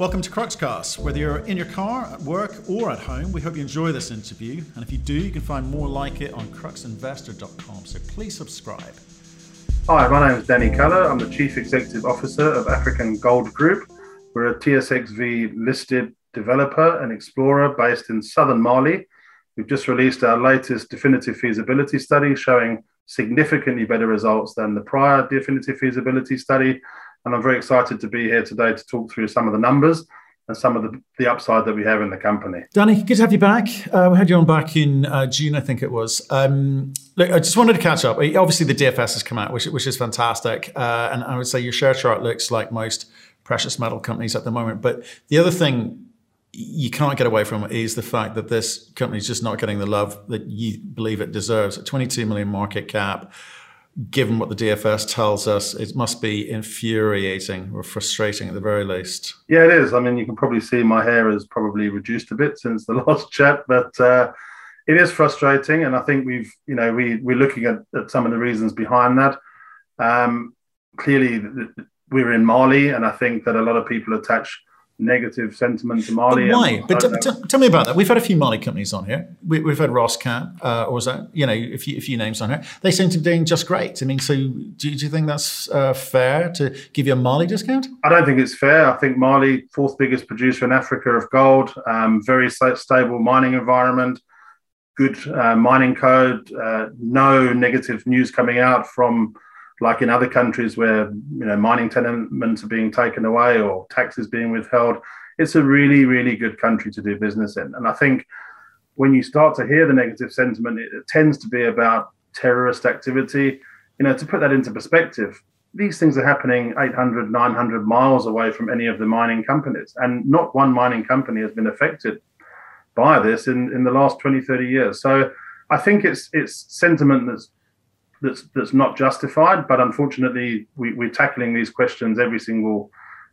Welcome to Cruxcast. Whether you're in your car, at work, or at home, we hope you enjoy this interview. And if you do, you can find more like it on cruxinvestor.com. So please subscribe. Hi, my name is Danny Callow. I'm the Chief Executive Officer of African Gold Group. We're a TSXV listed developer and explorer based in southern Mali. We've just released our latest definitive feasibility study showing significantly better results than the prior definitive feasibility study and I'm very excited to be here today to talk through some of the numbers and some of the, the upside that we have in the company. Danny, good to have you back. Uh, we had you on back in uh, June, I think it was. Um, look, I just wanted to catch up. Obviously, the DFS has come out, which, which is fantastic. Uh, and I would say your share chart looks like most precious metal companies at the moment. But the other thing you can't get away from is the fact that this company is just not getting the love that you believe it deserves. A 22 million market cap given what the DFS tells us, it must be infuriating or frustrating at the very least. Yeah, it is. I mean, you can probably see my hair has probably reduced a bit since the last chat, but uh, it is frustrating. And I think we've, you know, we, we're looking at, at some of the reasons behind that. Um, clearly, we're in Mali, and I think that a lot of people attach negative sentiment to Mali. But why? But t- t- tell me about that. We've had a few Mali companies on here. We, have had Roscan, uh, or was that you know a few, a few, names on here. They seem to be doing just great. I mean, so do, do you think that's uh, fair to give you a Mali discount? I don't think it's fair. I think Mali, fourth biggest producer in Africa of gold, um, very stable mining environment, good uh, mining code, uh, no negative news coming out from like in other countries where you know mining tenements are being taken away or taxes being withheld. It's a really, really good country to do business in. And I think when you start to hear the negative sentiment, it, it tends to be about terrorist activity. You know, to put that into perspective, these things are happening 800, 900 miles away from any of the mining companies. And not one mining company has been affected by this in, in the last 20, 30 years. So I think it's it's sentiment that's that's that's not justified. But unfortunately, we, we're tackling these questions every single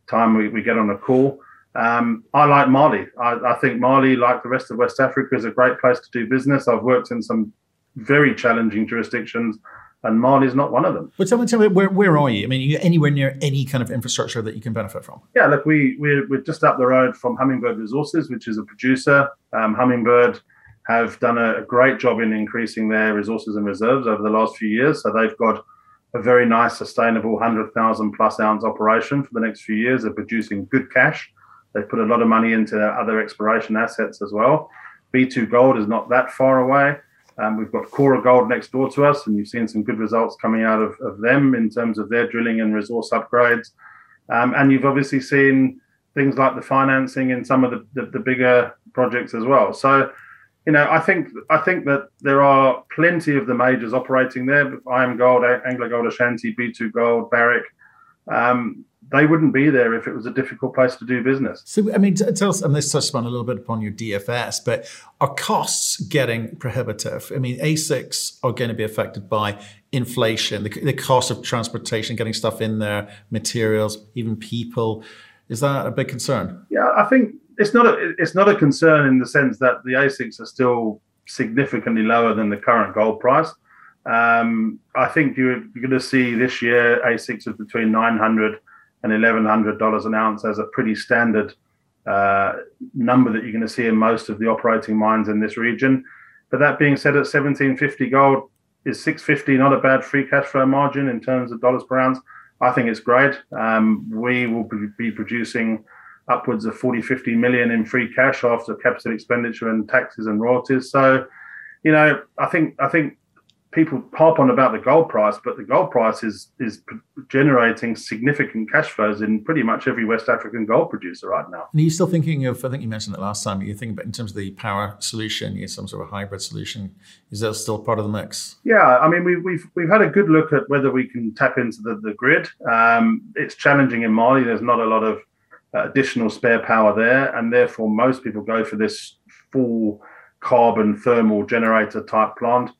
time we, we get on a call. Um, I like Mali. I, I, think Mali, like the rest of West Africa, is a great place to do business. I've worked in some very challenging jurisdictions, and Mali is not one of them. But tell me, tell me where, where are you? I mean, are you anywhere near any kind of infrastructure that you can benefit from? Yeah, look, we, we're, we're just up the road from Hummingbird Resources, which is a producer. Um, Hummingbird have done a, great job in increasing their resources and reserves over the last few years. So they've got a very nice, sustainable 100,000 plus ounce operation for the next few years. They're producing good cash. They've put a lot of money into other exploration assets as well. B2 Gold is not that far away. Um, we've got Cora Gold next door to us, and you've seen some good results coming out of, of them in terms of their drilling and resource upgrades. Um, and you've obviously seen things like the financing in some of the, the, the bigger projects as well. So you know, I think I think that there are plenty of the majors operating there. IAMGOLD, Anglo Gold Ashanti, B2 Gold, Barrick. Um, they wouldn't be there if it was a difficult place to do business. So, I mean, tell us, and this touched upon a little bit upon your DFS, but are costs getting prohibitive? I mean, AISCs are going to be affected by inflation, the, the cost of transportation, getting stuff in there, materials, even people. Is that a big concern? Yeah, I think it's not a it's not a concern in the sense that the AISCs are still significantly lower than the current gold price. Um, I think you're, you're going to see this year AISCs of between 900 and 1100 dollars an ounce as a pretty standard uh, number that you're going to see in most of the operating mines in this region. But that being said, at 1750 gold is 650 not a bad free cash flow margin in terms of dollars per ounce. I think it's great. Um, we will be producing upwards of 40, 50 million in free cash after capital expenditure and taxes and royalties. So, you know, I think I think people harp on about the gold price, but the gold price is is generating significant cash flows in pretty much every West African gold producer right now. And are you still thinking of? I think you mentioned it last time. You're thinking about in terms of the power solution, you some sort of hybrid solution. Is that still part of the mix? Yeah, I mean we've we've we've had a good look at whether we can tap into the the grid. Um, it's challenging in Mali. There's not a lot of additional spare power there, and therefore most people go for this full carbon thermal generator type plant.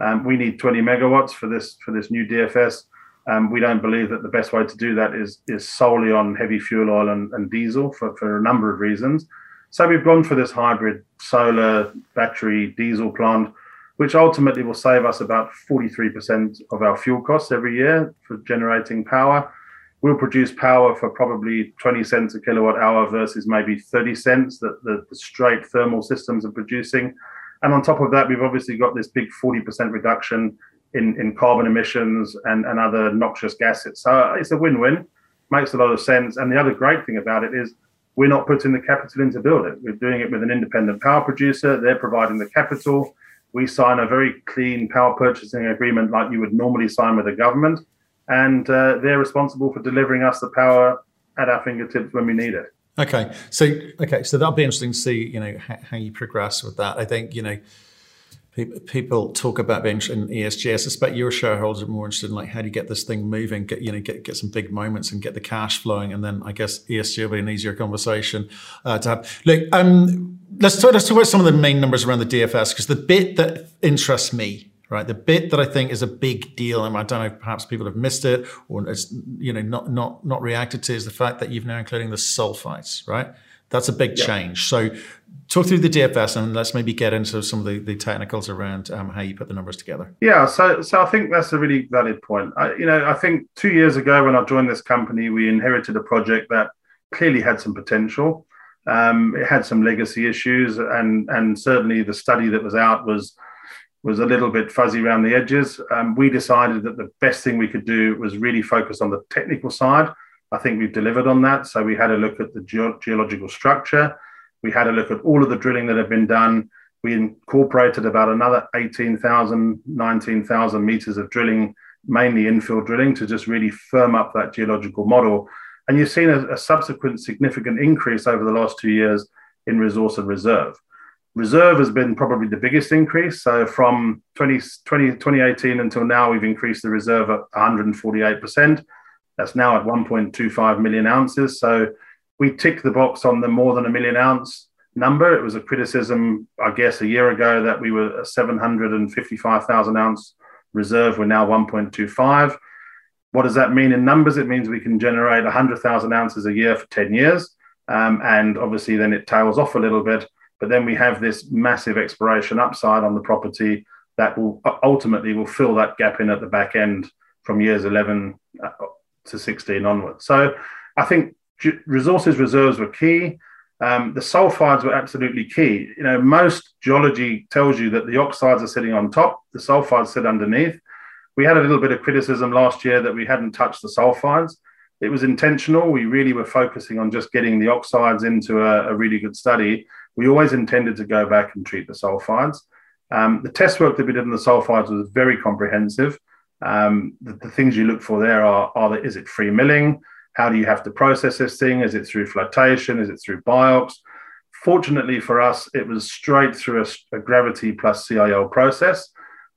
Um, we need 20 megawatts for this for this new DFS. Um, we don't believe that the best way to do that is is solely on heavy fuel oil and, and diesel for, for a number of reasons. So we've gone for this hybrid solar battery diesel plant, which ultimately will save us about 43% of our fuel costs every year for generating power we'll produce power for probably 20 cents a kilowatt hour versus maybe 30 cents that the, the, straight thermal systems are producing. And on top of that, we've obviously got this big 40% reduction in, in carbon emissions and, and other noxious gases. So uh, it's a win win, makes a lot of sense. And the other great thing about it is we're not putting the capital in to build it. We're doing it with an independent power producer. They're providing the capital. We sign a very clean power purchasing agreement like you would normally sign with a government and uh, they're responsible for delivering us the power at our fingertips when we need it. Okay, so okay, so that'll be interesting to see, you know, how, how you progress with that. I think, you know, people talk about being in ESG. I suspect your shareholders are more interested in like how do you get this thing moving, get you know get get some big moments and get the cash flowing, and then I guess ESG will be an easier conversation uh, to have. Look, um, let's talk, let's talk about some of the main numbers around the DFS because the bit that interests me right? The bit that I think is a big deal, and I don't know, perhaps people have missed it or it's you know not not not reacted to, is the fact that you've now including the sulfides, right? That's a big yeah. change. So, talk through the DFS and let's maybe get into some of the, the technicals around um, how you put the numbers together. Yeah, so so I think that's a really valid point. I, you know, I think two years ago when I joined this company, we inherited a project that clearly had some potential. Um, it had some legacy issues, and and certainly the study that was out was was a little bit fuzzy around the edges. Um, we decided that the best thing we could do was really focus on the technical side. I think we've delivered on that. So we had a look at the ge- geological structure. We had a look at all of the drilling that had been done. We incorporated about another 18,000, 19,000 meters of drilling, mainly infill drilling, to just really firm up that geological model. And you've seen a, a subsequent significant increase over the last two years in resource and reserve. Reserve has been probably the biggest increase. So from 20, 20, 2018 until now, we've increased the reserve at 148%. That's now at 1.25 million ounces. So we tick the box on the more than a million ounce number. It was a criticism, I guess, a year ago that we were a 755,000 ounce reserve. We're now 1.25. What does that mean in numbers? It means we can generate 100,000 ounces a year for 10 years. Um, and obviously, then it tails off a little bit but then we have this massive exploration upside on the property that will ultimately will fill that gap in at the back end from years 11 uh, to 16 onwards. So I think resources reserves were key. Um, the sulfides were absolutely key. You know, most geology tells you that the oxides are sitting on top, the sulfides sit underneath. We had a little bit of criticism last year that we hadn't touched the sulfides. It was intentional. We really were focusing on just getting the oxides into a, a really good study we always intended to go back and treat the sulfides. Um, the test work that we did in the sulfides was very comprehensive. Um, the, the, things you look for there are, are the, is it free milling? How do you have to process this thing? Is it through flotation? Is it through BIOX? Fortunately for us, it was straight through a, a gravity plus CIL process.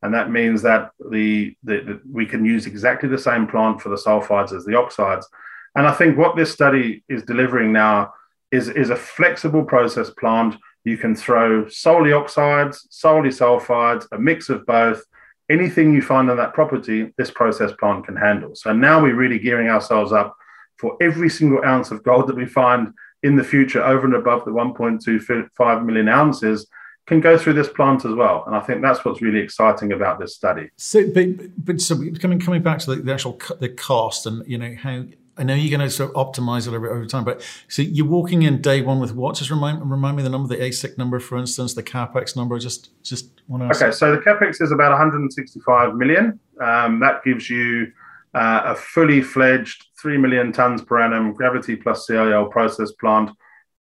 And that means that the, the, the, we can use exactly the same plant for the sulfides as the oxides. And I think what this study is delivering now is, is a flexible process plant. You can throw solely oxides, solely sulfides, a mix of both. Anything you find on that property, this process plant can handle. So now we're really gearing ourselves up for every single ounce of gold that we find in the future over and above the 1.25 million ounces can go through this plant as well. And I think that's what's really exciting about this study. So, but, but so coming coming back to the, the actual the cost and you know how I know you're going to sort of optimize it over, over time, but so you're walking in day one with what? Just remind remind me the number, the AISC number, for instance, the capex number. Just just to. Okay, so the capex is about 165 million. Um, that gives you uh, a fully fledged three million tons per annum gravity plus CIL process plant,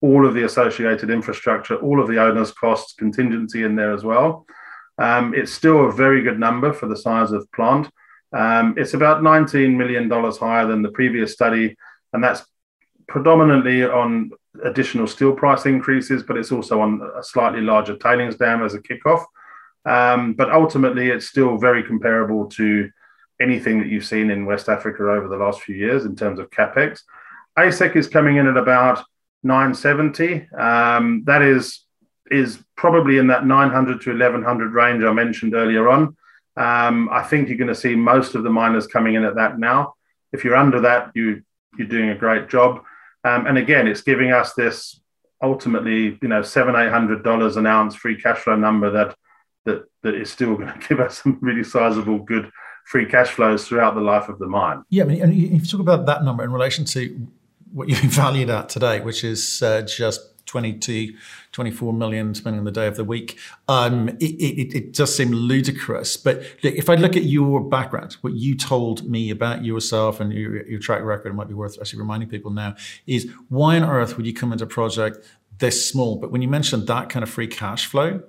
all of the associated infrastructure, all of the owner's costs, contingency in there as well. Um, it's still a very good number for the size of plant. Um, it's about $19 million higher than the previous study, and that's predominantly on additional steel price increases, but it's also on a slightly larger tailings dam as a kickoff. Um, but ultimately, it's still very comparable to anything that you've seen in West Africa over the last few years in terms of capex. AISC is coming in at about 970. Um, that is is probably in that 900 to 1100 range I mentioned earlier on. Um, I think you're going to see most of the miners coming in at that now. If you're under that, you you're doing a great job. Um, and again, it's giving us this ultimately, you know, seven eight hundred dollars an ounce free cash flow number that that that is still going to give us some really sizable good free cash flows throughout the life of the mine. Yeah, I mean, and you talk about that number in relation to what you've been valued at today, which is uh, just 22, 24 million, depending on the day of the week. Um, it, it, it, does seem ludicrous. But if I look at your background, what you told me about yourself and your, your track record, it might be worth actually reminding people now, is why on earth would you come into a project this small? But when you mentioned that kind of free cash flow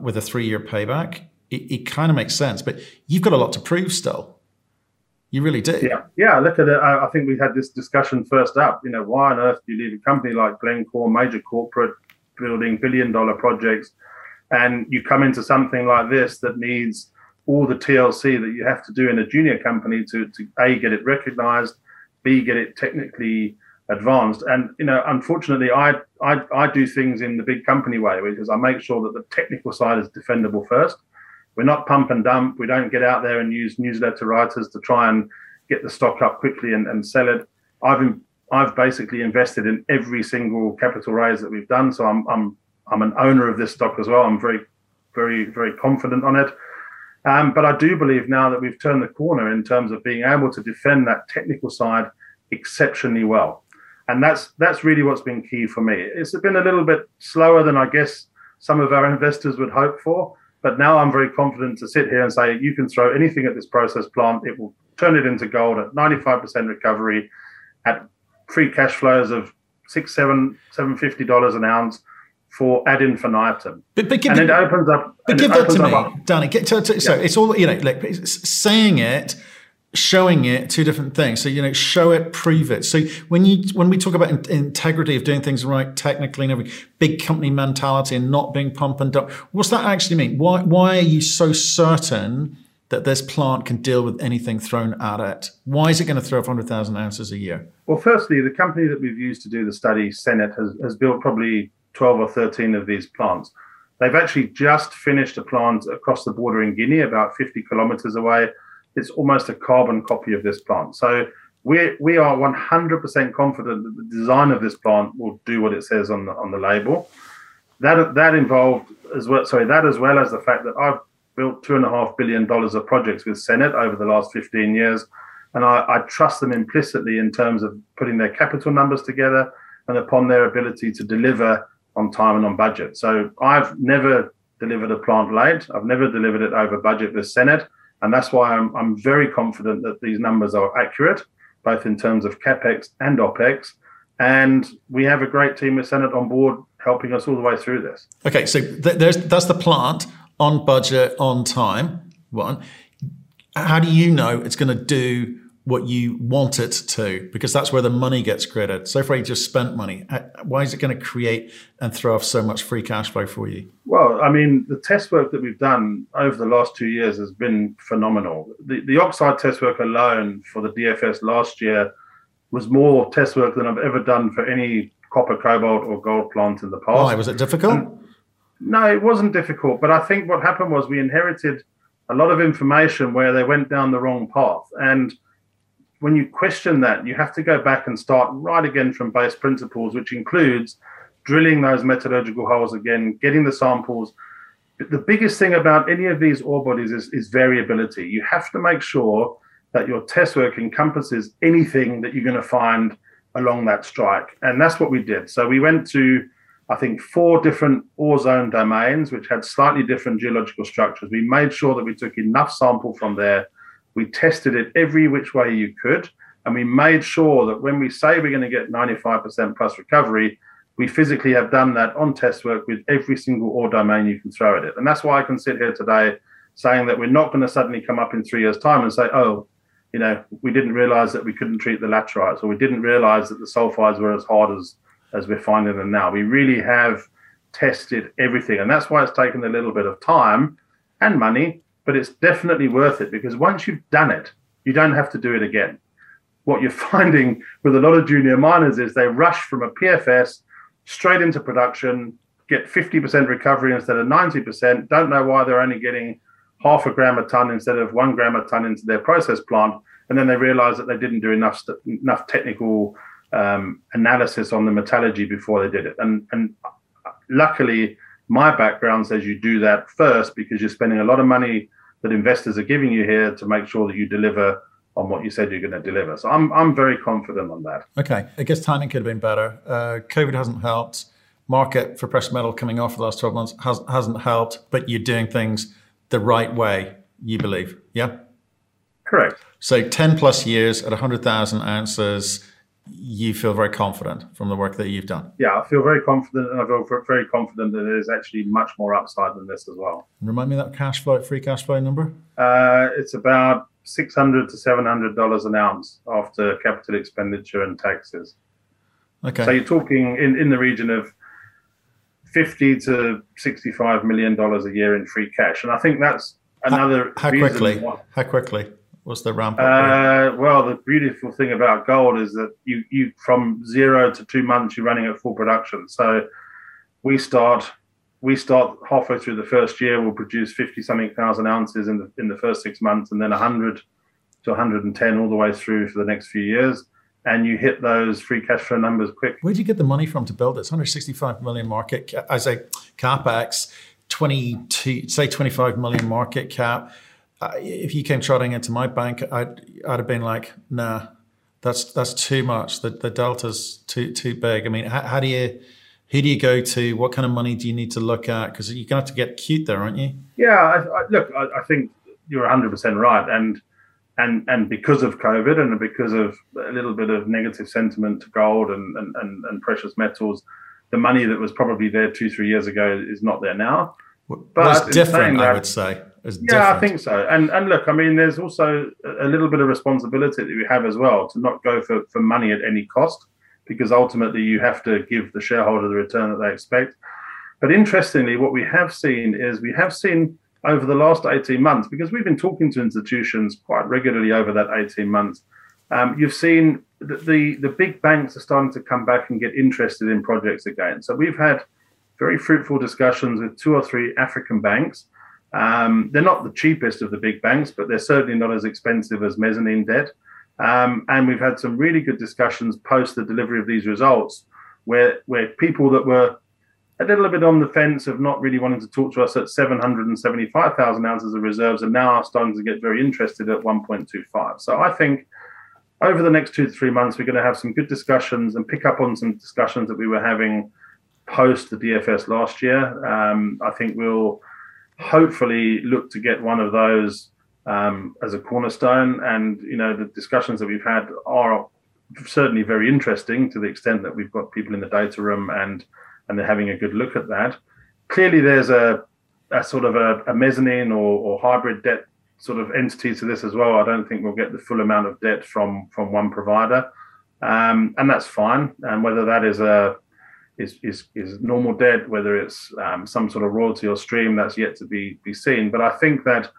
with a three year payback, it, it kind of makes sense. But you've got a lot to prove still. You really do. Yeah, yeah. Look at it. I, I think we had this discussion first up. You know, why on earth do you leave a company like Glencore, major corporate, building billion-dollar projects, and you come into something like this that needs all the TLC that you have to do in a junior company to to a get it recognized, b get it technically advanced. And you know, unfortunately, I I I do things in the big company way because I make sure that the technical side is defendable first we're not pump and dump. We don't get out there and use newsletter writers to try and get the stock up quickly and, and sell it. I've I've basically invested in every single capital raise that we've done, so I'm I'm I'm an owner of this stock as well. I'm very very very confident on it. Um, but I do believe now that we've turned the corner in terms of being able to defend that technical side exceptionally well, and that's that's really what's been key for me. It's been a little bit slower than I guess some of our investors would hope for, but now I'm very confident to sit here and say you can throw anything at this process plant, it will turn it into gold at 95% recovery, at free cash flows of six, seven, seven fifty dollars an ounce for ad infinitum. But, but give, and it opens up. But give that to me, Danny. Get to, to, yeah. So it's all you know. Like saying it showing it two different things. So you know show it prove it. So when you when we talk about in, integrity of doing things right technically and every big company mentality and not being pump and dump what's that actually mean? Why why are you so certain that this plant can deal with anything thrown at it? Why is it going to throw 100000 ounces a year? Well firstly the company that we've used to do the study Senet has, has built probably 12 or 13 of these plants. They've actually just finished a plant across the border in guinea about 50 kilometers away it's almost a carbon copy of this plant. So we we are 100% confident that the design of this plant will do what it says on the on the label. That that involved as well. Sorry, that as well as the fact that I've built two and a half billion dollars of projects with Senet over the last 15 years, and I, I trust them implicitly in terms of putting their capital numbers together and upon their ability to deliver on time and on budget. So I've never delivered a plant late. I've never delivered it over budget with Senet. And that's why I'm, I'm very confident that these numbers are accurate, both in terms of capex and opex. And we have a great team with Senet on board helping us all the way through this. Okay, so th- there's that's the plant on budget, on time. One, how do you know it's going to do what you want it to because that's where the money gets created. So far, you just spent money. Uh, why is it going to create and throw off so much free cash flow for you? Well, I mean, the test work that we've done over the last two years has been phenomenal. The, the oxide test work alone for the DFS last year was more test work than I've ever done for any copper, cobalt, or gold plant in the past. Why was it difficult? And, no, it wasn't difficult. But I think what happened was we inherited a lot of information where they went down the wrong path and when you question that, you have to go back and start right again from base principles, which includes drilling those metallurgical holes again, getting the samples. The biggest thing about any of these ore bodies is, is variability. You have to make sure that your test work encompasses anything that you're going to find along that strike. And that's what we did. So we went to, I think, four different ore zone domains, which had slightly different geological structures. We made sure that we took enough sample from there we tested it every which way you could. And we made sure that when we say we're going to get 95% plus recovery, we physically have done that on test work with every single ore domain you can throw at it. And that's why I can sit here today saying that we're not going to suddenly come up in three years' time and say, oh, you know, we didn't realize that we couldn't treat the laterites or we didn't realize that the sulfides were as hard as, as we're finding them now. We really have tested everything. And that's why it's taken a little bit of time and money but it's definitely worth it because once you've done it, you don't have to do it again. What you're finding with a lot of junior miners is they rush from a PFS straight into production, get 50% recovery instead of 90%, don't know why they're only getting half a gram a ton instead of one gram a ton into their process plant, and then they realize that they didn't do enough enough technical um, analysis on the metallurgy before they did it. And and luckily, my background says you do that first because you're spending a lot of money that investors are giving you here to make sure that you deliver on what you said you're going to deliver. So I'm, I'm very confident on that. Okay. I guess timing could have been better. Uh, COVID hasn't helped. Market for precious metal coming off the last 12 months has, hasn't helped, but you're doing things the right way, you believe. Yeah? Correct. So 10 plus years at 100,000 ounces, you feel very confident from the work that you've done. Yeah, I feel very confident, and I feel very confident that there's actually much more upside than this as well. Remind me that cash flow, free cash flow number. Uh, it's about six hundred to seven hundred dollars an ounce after capital expenditure and taxes. Okay. So you're talking in, in the region of fifty to sixty-five million dollars a year in free cash, and I think that's another. How, how quickly? Why. How quickly? Was the ramp up? Uh, well, the beautiful thing about gold is that you you from zero to two months you're running at full production. So we start we start halfway through the first year. We'll produce fifty something thousand ounces in the in the first six months, and then hundred to 110 all the way through for the next few years. And you hit those free cash flow numbers quick. Where'd you get the money from to build this? 165 million market as a capex, 22 say 25 million market cap if you came trotting into my bank, I'd, I'd have been like, nah, that's that's too much. The the delta's too too big. I mean, how, how do you who do you go to? What kind of money do you need to look at? Because you're going to have to get cute there, aren't you? Yeah, I, I, look, I, I, think you're 100 percent right, and and and because of COVID and because of a little bit of negative sentiment to gold and and, and, and precious metals, the money that was probably there two three years ago is not there now. But well, it's different, that, I would say yeah, different. I think so. And and look, I mean, there's also a little bit of responsibility that we have as well to not go for, for money at any cost, because ultimately you have to give the shareholder the return that they expect. But interestingly, what we have seen is we have seen over the last 18 months, because we've been talking to institutions quite regularly over that 18 months, um, you've seen that the, the big banks are starting to come back and get interested in projects again. So we've had very fruitful discussions with two or three African banks um, they're not the cheapest of the big banks, but they're certainly not as expensive as mezzanine debt. Um, and we've had some really good discussions post the delivery of these results, where where people that were a little bit on the fence of not really wanting to talk to us at 775,000 ounces of reserves are now starting to get very interested at 1.25. So I think over the next two to three months, we're going to have some good discussions and pick up on some discussions that we were having post the DFS last year. Um, I think we'll hopefully look to get one of those um, as a cornerstone. And you know, the discussions that we've had are certainly very interesting to the extent that we've got people in the data room and and they're having a good look at that. Clearly, there's a, a sort of a, a mezzanine or, or hybrid debt sort of entity to this as well. I don't think we'll get the full amount of debt from from one provider, um, and that's fine. And whether that is a is is, is normal debt, whether it's um, some sort of royalty or stream, that's yet to be be seen. But I think that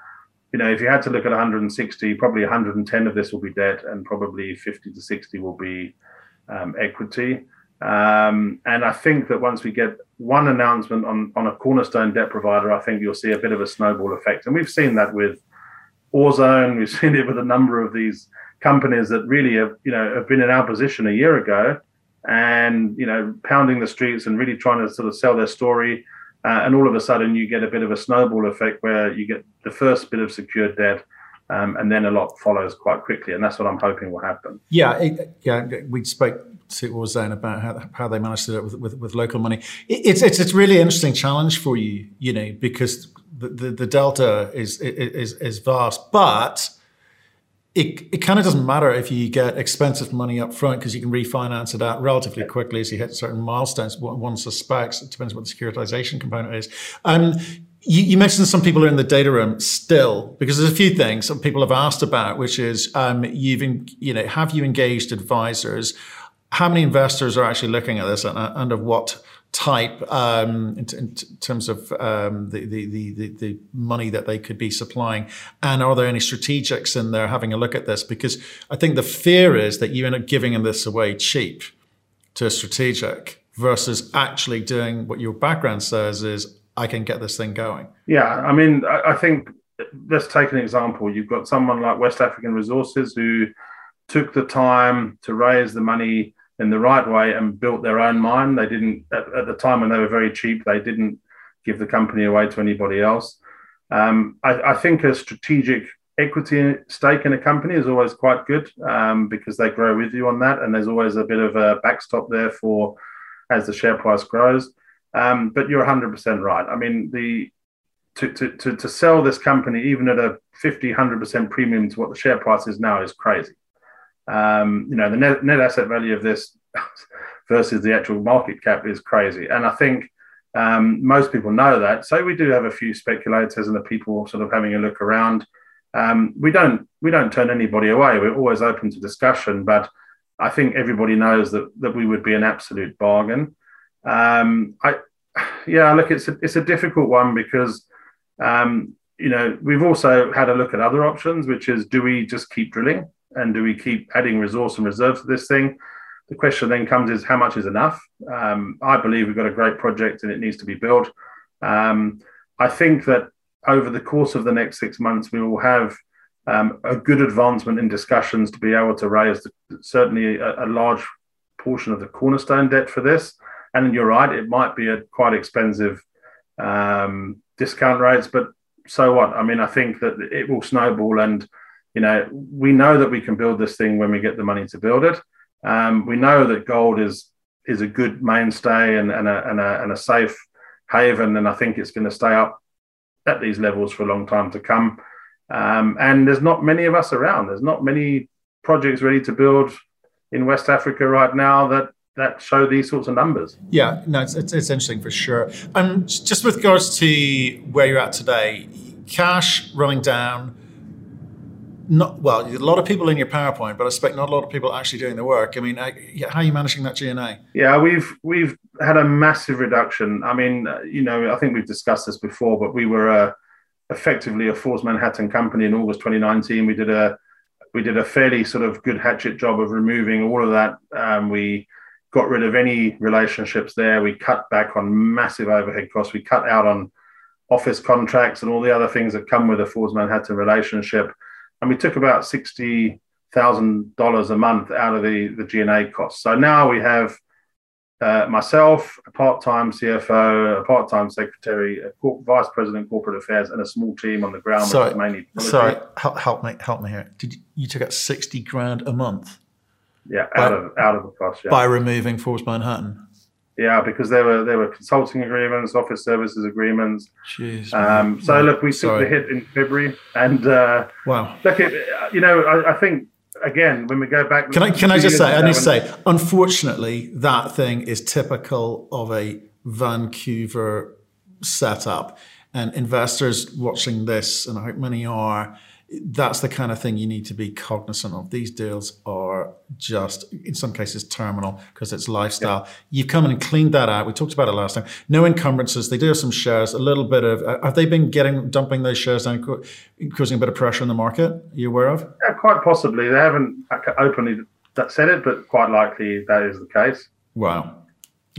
you know if you had to look at 160, probably 110 of this will be debt, and probably 50 to 60 will be um, equity. Um, and I think that once we get one announcement on, on a cornerstone debt provider, I think you'll see a bit of a snowball effect. And we've seen that with Orezone, we've seen it with a number of these companies that really have, you know, have been in our position a year ago and you know pounding the streets and really trying to sort of sell their story. Uh, and all of a sudden you get a bit of a snowball effect where you get the first bit of secured debt um, and then a lot follows quite quickly. And that's what i'm hoping will happen. Yeah it, yeah we spoke to Orezone about how, how they managed to do it with, with, with local money. It, it's, it's it's really interesting challenge for you you know because the, the, the delta is, is is vast. But it, it kind of doesn't matter if you get expensive money up front because you can refinance it out relatively quickly as you hit certain milestones. One suspects, it depends what the securitization component is. Um, you, you, mentioned some people are in the data room still because there's a few things some people have asked about, which is um, you've in, you know have you engaged advisors? How many investors are actually looking at this and, and of what type um, in, in, terms of um, the, the, the, the, money that they could be supplying? And are there any strategics in there having a look at this? Because I think the fear is that you end up giving this away cheap to a strategic versus actually doing what your background says is I can get this thing going. Yeah, I mean, I, I think let's take an example. You've got someone like West African Resources who took the time to raise the money in the right way and built their own mine. They didn't at, at, the time when they were very cheap. They didn't give the company away to anybody else. Um, I, I, think a strategic equity stake in a company is always quite good um, because they grow with you on that, and there's always a bit of a backstop there for as the share price grows. Um, but you're 100% right. I mean, the to, to, to, to sell this company even at a 50, 100% premium to what the share price is now is crazy. Um, you know, the net, net asset value of this versus the actual market cap is crazy. And I think um, most people know that. So we do have a few speculators and the people sort of having a look around. Um, we don't we don't turn anybody away. We're always open to discussion, but I think everybody knows that that we would be an absolute bargain. Um, I yeah, look, it's a, it's a difficult one because um, you know we've also had a look at other options, which is do we just keep drilling and do we keep adding resource and reserves to this thing? The question then comes is how much is enough? Um, I believe we've got a great project and it needs to be built. Um, I think that over the course of the next six months, we will have um, a good advancement in discussions to be able to raise the, certainly a, a, large portion of the cornerstone debt for this. And you're right, it might be at quite expensive um, discount rates, but so what? I mean, I think that it will snowball, and you know, we know that we can build this thing when we get the money to build it. Um, we know that gold is is a good mainstay and, and, a, and, a, and a safe haven, and I think it's going to stay up at these levels for a long time to come. Um, and there's not many of us around. There's not many projects ready to build in West Africa right now that that show these sorts of numbers. Yeah, no, it's, it's, it's interesting for sure. And um, just with regards to where you're at today, cash running down not well, a lot of people in your PowerPoint, but I expect not a lot of people actually doing the work. I mean, how are you managing that G&A? Yeah, we've we've had a massive reduction. I mean, uh, you know, I think we've discussed this before, but we were uh, effectively a Forbes Manhattan company in August 2019. We did a we did a fairly sort of good hatchet job of removing all of that. Um, we got rid of any relationships there. We cut back on massive overhead costs. We cut out on office contracts and all the other things that come with a Forbes Manhattan relationship and we took about sixty thousand dollars a month out of the the G&A costs. So now we have uh, myself, a part-time CFO, a part-time secretary, a corp- vice president corporate affairs, and a small team on the ground. Sorry, mainly sorry, help, help, me, help me here. Did you, you took out sixty grand a month? Yeah, out by, of out of the cost. Yeah. By removing Forbes Manhattan. Yeah, because there were there were consulting agreements, office services agreements. Jeez. Um, so look, we took the hit in February, and uh, wow. Look, it, you know, I, I, think again when we go back. Can I can I just say? I need to say, unfortunately, that thing is typical of a Vancouver setup, and investors watching this, and I hope many are that's the kind of thing you need to be cognizant of. These deals are just, in some cases, terminal because it's lifestyle. Yeah. You've come in and cleaned that out. We talked about it last time. No encumbrances. They do have some shares, a little bit of, uh, have they been getting, dumping those shares down, causing a bit of pressure in the market? Are you aware of? Yeah, quite possibly. They haven't openly said it, but quite likely that is the case. Wow.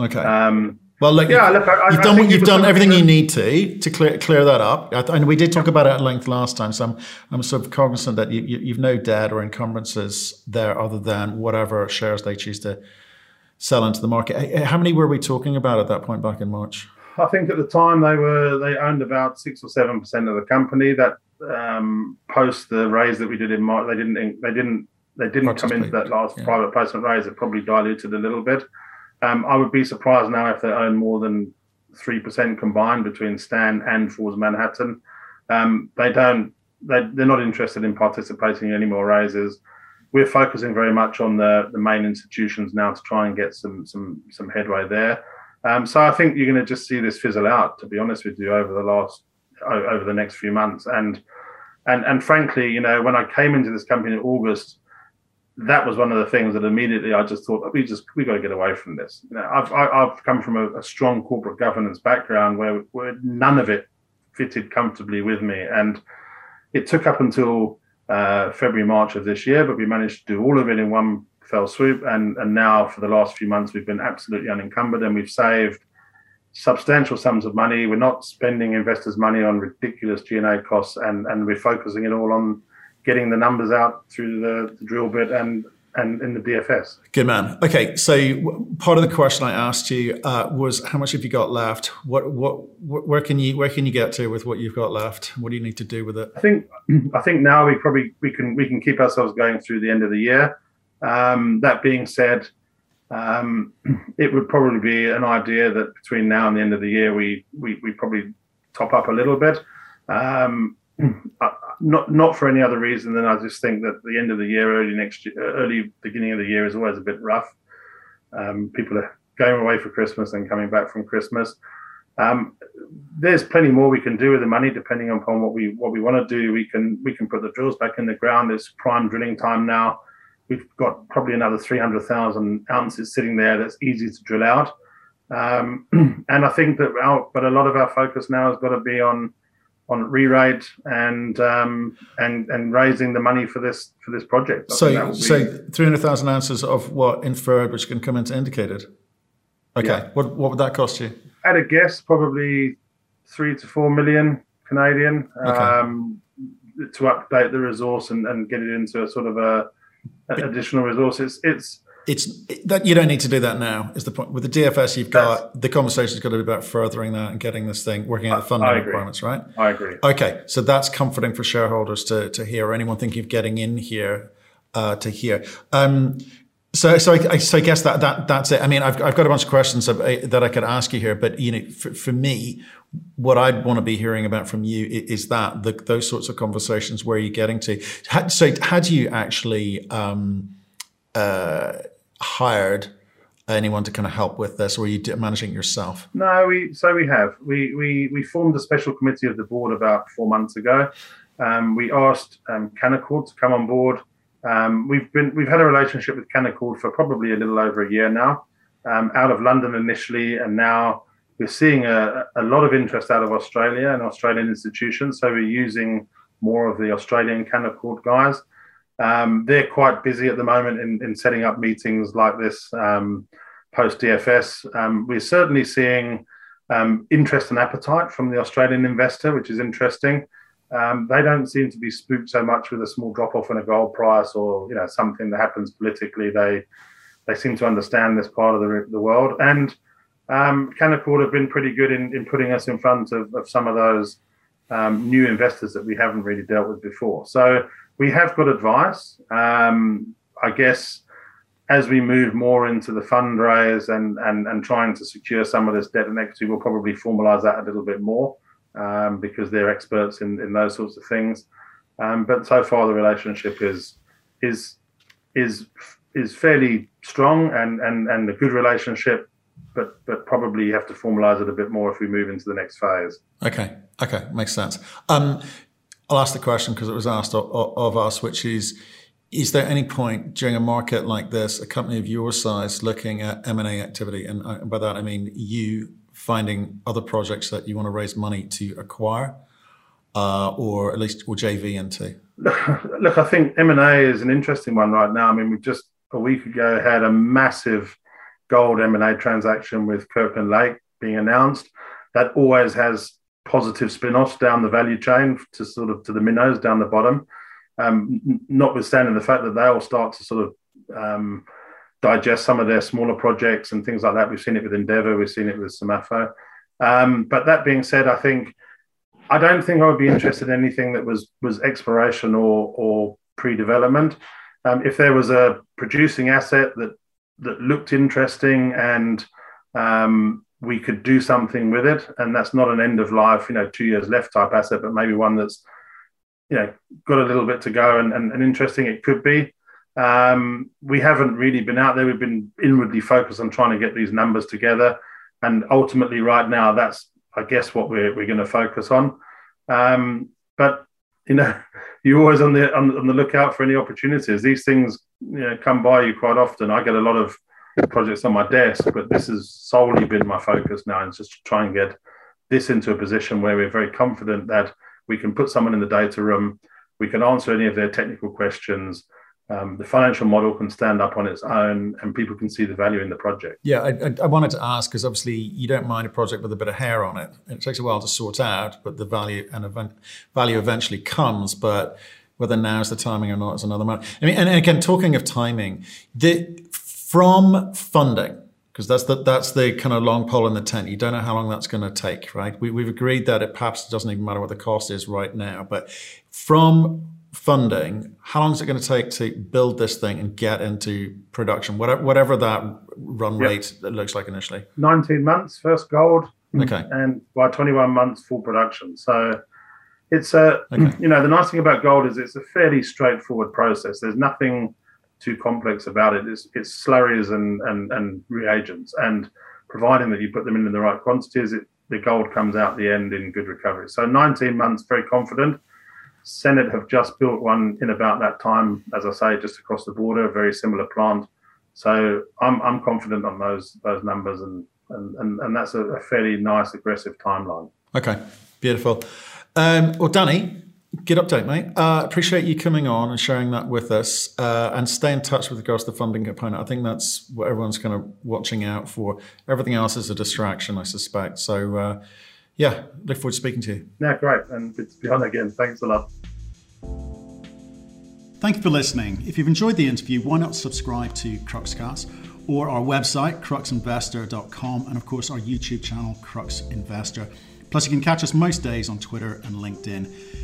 Okay. Um, well, look, yeah, look, I, you've done you've done everything you need to to clear clear that up. And we did talk about it at length last time, so I'm I'm sort of cognizant that you, you have no debt or encumbrances there other than whatever shares they choose to sell into the market. How many were we talking about at that point back in March? I think at the time they were they owned about six or seven percent of the company. That um, post the raise that we did in March, they didn't they didn't they didn't come into that last yeah. private placement raise. It probably diluted a little bit. Um, I would be surprised now if they own more than three percent combined between Stan and Forbes Manhattan. Um, they don't. They, they're not interested in participating in any more raises. We're focusing very much on the, the main institutions now to try and get some some some headway there. Um, so I think you're going to just see this fizzle out. To be honest with you, over the last over the next few months, and and and frankly, you know, when I came into this company in August, that was one of the things that immediately I just thought we just we got to get away from this. You know, I've I've come from a, a, strong corporate governance background where where none of it fitted comfortably with me, and it took up until uh, February March of this year, but we managed to do all of it in one fell swoop, and and now for the last few months we've been absolutely unencumbered, and we've saved substantial sums of money. We're not spending investors' money on ridiculous G&A costs, and and we're focusing it all on getting the numbers out through the, the drill bit and and in the DFS. Good man. Okay, so part of the question I asked you uh, was how much have you got left? What, what, where can you, where can you get to with what you've got left? What do you need to do with it? I think, I think now we probably we can we can keep ourselves going through the end of the year. Um, that being said, um, it would probably be an idea that between now and the end of the year, we we, we probably top up a little bit. Um, not not for any other reason than I just think that the end of the year, early next year, early beginning of the year is always a bit rough. Um, people are going away for Christmas and coming back from Christmas. Um, there's plenty more we can do with the money, depending upon what we what we want to do. We can we can put the drills back in the ground. It's prime drilling time now. We've got probably another 300,000 ounces sitting there that's easy to drill out. Um, and I think that our, but a lot of our focus now has got to be on on re-rate and um, and and raising the money for this for this project. I so so three hundred thousand ounces of what inferred, which can come into indicated. Okay, yeah. what what would that cost you? At a guess, probably three to four million Canadian okay. um, to update the resource and, and get it into a sort of a, a additional resource. It's it's it's that you don't need to do that now is the point with the dfs you've got That's, the conversation's got to be about furthering that and getting this thing working out the funding requirements right i agree okay so that's comforting for shareholders to to hear or anyone thinking of getting in here uh, to hear um, so, so I, so I guess that, that that's it. I mean, I've, I've got a bunch of questions that I could ask you here, but you know, for, for me, what I'd want to be hearing about from you is that the, those sorts of conversations. Where are you getting to? So, how do you actually um, uh, hired anyone to kind of help with this, or are you managing it yourself? No, we so we have we we we formed a special committee of the board about four months ago. Um, we asked um, Canaccord to come on board. Um, we've been we've had a relationship with Canaccord for probably a little over a year now, um, out of London initially, and now we're seeing a, a lot of interest out of Australia and Australian institutions. So we're using more of the Australian Canaccord guys. Um, they're quite busy at the moment in, in setting up meetings like this um, post DFS. Um, we're certainly seeing um, interest and appetite from the Australian investor, which is interesting. Um, they don't seem to be spooked so much with a small drop off in a gold price or you know something that happens politically. They they seem to understand this part of the, the world. And um, Canaccord have been pretty good in, in putting us in front of, of some of those um, new investors that we haven't really dealt with before. So we have got advice. Um, I guess as we move more into the fundraise and, and, and trying to secure some of this debt and equity, we'll probably formalize that a little bit more um, because they're experts in, in those sorts of things. Um, but so far, the relationship is is is is fairly strong and, and, and a good relationship. But but probably you have to formalize it a bit more if we move into the next phase. Okay. Okay. Makes sense. Um, I'll ask the question because it was asked of, of, us, which is, is there any point during a market like this, a company of your size looking at M&A activity? And uh, by that, I mean you finding other projects that you want to raise money to acquire uh, or at least or JV into? Look, I think M&A is an interesting one right now. I mean, we just a week ago had a massive gold M&A transaction with Kirkland Lake being announced. That always has positive spin-offs down the value chain to sort of to the minnows down the bottom. Um, notwithstanding the fact that they all start to sort of um, digest some of their smaller projects and things like that. We've seen it with Endeavour, we've seen it with SEMAFO. Um, but that being said, I think I don't think I would be interested in anything that was was exploration or or pre-development. Um, if there was a producing asset that that looked interesting and um, we could do something with it. And that's not an end of life, you know, two years left type asset, but maybe one that's, you know, got a little bit to go and, and, and interesting it could be. Um, we haven't really been out there. We've been inwardly focused on trying to get these numbers together. And ultimately, right now, that's, I guess, what we're, we're going to focus on. Um, but, you know, you're always on the, on, on the lookout for any opportunities. These things, you know, come by you quite often. I get a lot of projects on my desk, but this has solely been my focus now, and just to try and get this into a position where we're very confident that we can put someone in the data room, we can answer any of their technical questions. Um, the financial model can stand up on its own, and people can see the value in the project. Yeah, I, I wanted to ask because obviously you don't mind a project with a bit of hair on it. It takes a while to sort out, but the value and event, value eventually comes. But Whether now is the timing or not is another matter. I mean, and again, talking of timing, the from funding because that's the that's the kind of long pole in the tent. You don't know how long that's going to take, right? We, we've agreed that it perhaps doesn't even matter what the cost is right now, but from funding, how long is it going to take to build this thing and get into production, whatever, whatever that run yep. rate looks like initially? 19 months, first gold. Mm. Okay. And by 21 months, full production. So it's a, okay. you know, the nice thing about gold is it's a fairly straightforward process. There's nothing too complex about it. It's, it's slurries and, and, and reagents. And providing that you put them in in the right quantities, it, the gold comes out the end in good recovery. So 19 months, very confident. Senet have just built one in about that time, as I say, just across the border, a very similar plant. So I'm, I'm confident on those those numbers, and and, and, and that's a, a fairly nice, aggressive timeline. Okay, beautiful. Um, well, Danny, good update, mate. Uh, appreciate you coming on and sharing that with us, uh, and stay in touch with regards to the funding component. I think that's what everyone's kind of watching out for. Everything else is a distraction, I suspect. So. Uh, yeah, look forward to speaking to you. Yeah, great. And good to be on again. Thanks a lot. Thank you for listening. If you've enjoyed the interview, why not subscribe to Cruxcast or our website, cruxinvestor.com, and of course our YouTube channel, Crux Investor. Plus, you can catch us most days on Twitter and LinkedIn.